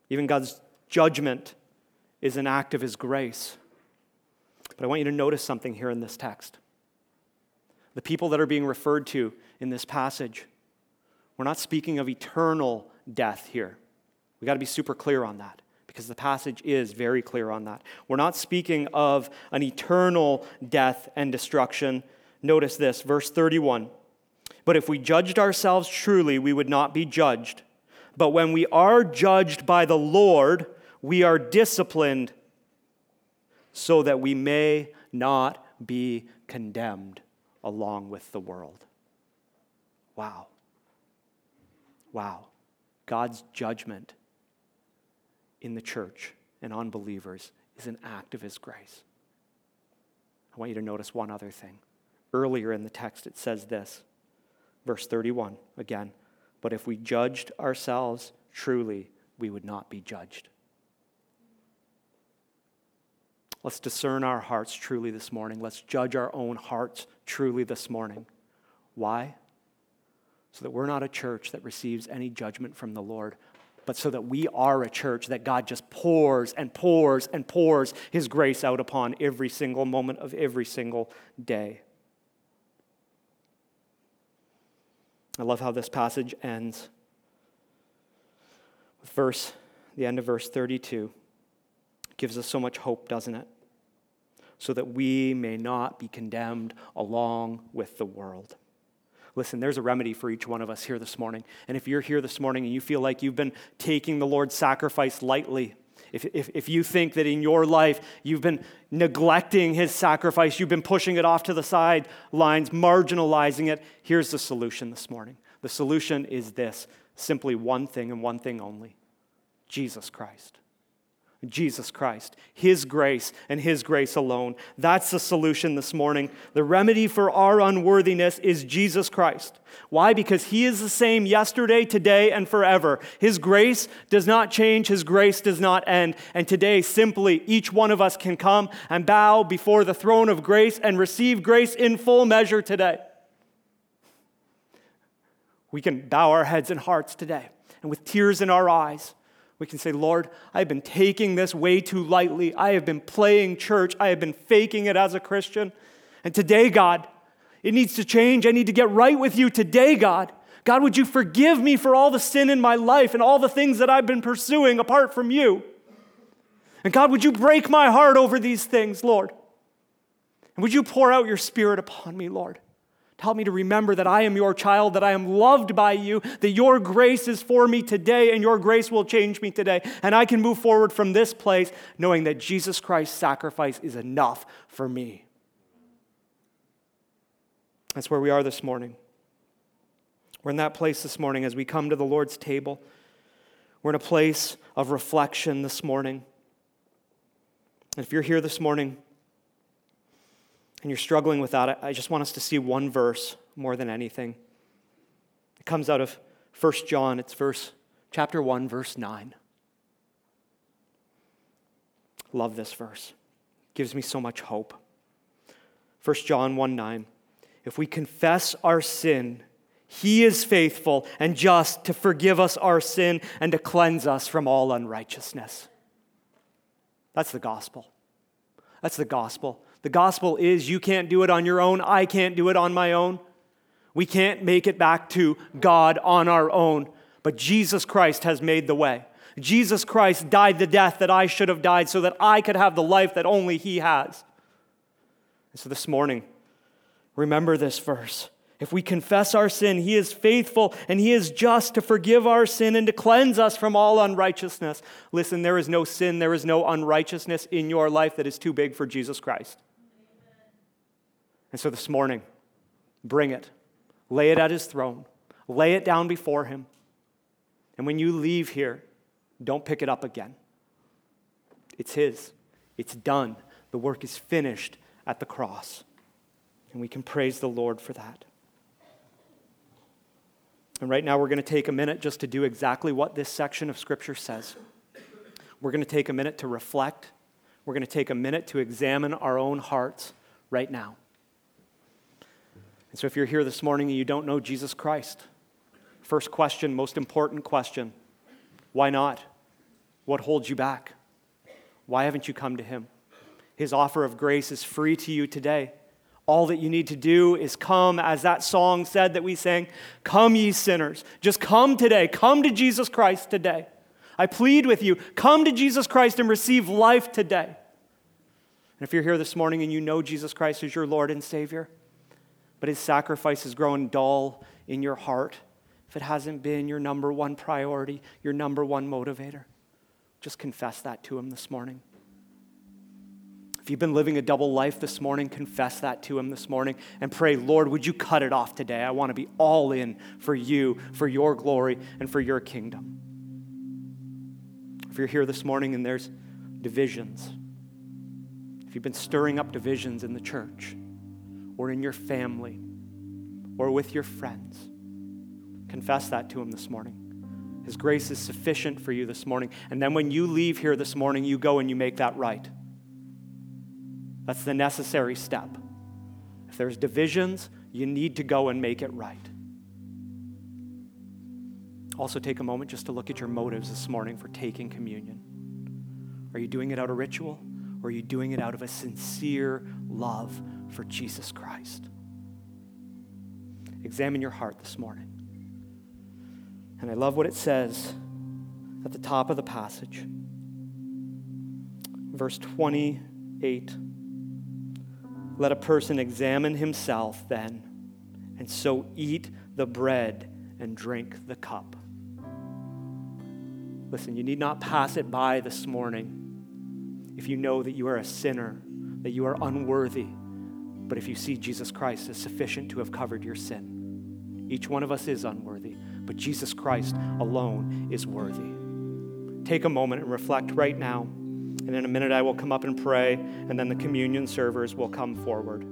Even God's judgment is an act of his grace. But I want you to notice something here in this text. The people that are being referred to in this passage, we're not speaking of eternal death here. We got to be super clear on that because the passage is very clear on that. We're not speaking of an eternal death and destruction. Notice this, verse 31. But if we judged ourselves truly, we would not be judged. But when we are judged by the Lord, we are disciplined so that we may not be condemned along with the world. Wow. Wow. God's judgment in the church and on believers is an act of His grace. I want you to notice one other thing. Earlier in the text, it says this, verse 31 again. But if we judged ourselves truly, we would not be judged. Let's discern our hearts truly this morning. Let's judge our own hearts truly this morning. Why? So that we're not a church that receives any judgment from the Lord, but so that we are a church that God just pours and pours and pours His grace out upon every single moment of every single day. I love how this passage ends verse, the end of verse 32. Gives us so much hope, doesn't it? So that we may not be condemned along with the world. Listen, there's a remedy for each one of us here this morning. And if you're here this morning and you feel like you've been taking the Lord's sacrifice lightly, if, if, if you think that in your life you've been neglecting his sacrifice, you've been pushing it off to the sidelines, marginalizing it, here's the solution this morning. The solution is this simply one thing and one thing only Jesus Christ. Jesus Christ, His grace and His grace alone. That's the solution this morning. The remedy for our unworthiness is Jesus Christ. Why? Because He is the same yesterday, today, and forever. His grace does not change, His grace does not end. And today, simply, each one of us can come and bow before the throne of grace and receive grace in full measure today. We can bow our heads and hearts today, and with tears in our eyes, we can say, Lord, I've been taking this way too lightly. I have been playing church. I have been faking it as a Christian. And today, God, it needs to change. I need to get right with you today, God. God, would you forgive me for all the sin in my life and all the things that I've been pursuing apart from you? And God, would you break my heart over these things, Lord? And would you pour out your spirit upon me, Lord? Help me to remember that I am your child, that I am loved by you, that your grace is for me today, and your grace will change me today. And I can move forward from this place knowing that Jesus Christ's sacrifice is enough for me. That's where we are this morning. We're in that place this morning as we come to the Lord's table. We're in a place of reflection this morning. And if you're here this morning and you're struggling with that, I just want us to see one verse more than anything. It comes out of 1 John, it's verse chapter 1 verse 9. Love this verse. It gives me so much hope. 1 John 1 9. If we confess our sin, he is faithful and just to forgive us our sin and to cleanse us from all unrighteousness. That's the gospel. That's the gospel. The gospel is you can't do it on your own, I can't do it on my own. We can't make it back to God on our own, but Jesus Christ has made the way. Jesus Christ died the death that I should have died so that I could have the life that only He has. And so this morning, remember this verse. If we confess our sin, He is faithful and He is just to forgive our sin and to cleanse us from all unrighteousness. Listen, there is no sin, there is no unrighteousness in your life that is too big for Jesus Christ. And so this morning, bring it, lay it at his throne, lay it down before him. And when you leave here, don't pick it up again. It's his, it's done. The work is finished at the cross. And we can praise the Lord for that. And right now, we're going to take a minute just to do exactly what this section of Scripture says. We're going to take a minute to reflect. We're going to take a minute to examine our own hearts right now. And so, if you're here this morning and you don't know Jesus Christ, first question, most important question why not? What holds you back? Why haven't you come to Him? His offer of grace is free to you today. All that you need to do is come, as that song said that we sang, Come, ye sinners. Just come today. Come to Jesus Christ today. I plead with you, come to Jesus Christ and receive life today. And if you're here this morning and you know Jesus Christ as your Lord and Savior, but his sacrifice has grown dull in your heart, if it hasn't been your number one priority, your number one motivator, just confess that to him this morning. If you've been living a double life this morning, confess that to him this morning and pray, Lord, would you cut it off today? I want to be all in for you, for your glory, and for your kingdom. If you're here this morning and there's divisions, if you've been stirring up divisions in the church, or in your family or with your friends. Confess that to Him this morning. His grace is sufficient for you this morning. And then when you leave here this morning, you go and you make that right. That's the necessary step. If there's divisions, you need to go and make it right. Also, take a moment just to look at your motives this morning for taking communion. Are you doing it out of ritual? Or are you doing it out of a sincere love for Jesus Christ? Examine your heart this morning. And I love what it says at the top of the passage. Verse 28 Let a person examine himself then, and so eat the bread and drink the cup. Listen, you need not pass it by this morning if you know that you are a sinner, that you are unworthy, but if you see Jesus Christ as sufficient to have covered your sin. Each one of us is unworthy, but Jesus Christ alone is worthy. Take a moment and reflect right now, and in a minute I will come up and pray, and then the communion servers will come forward.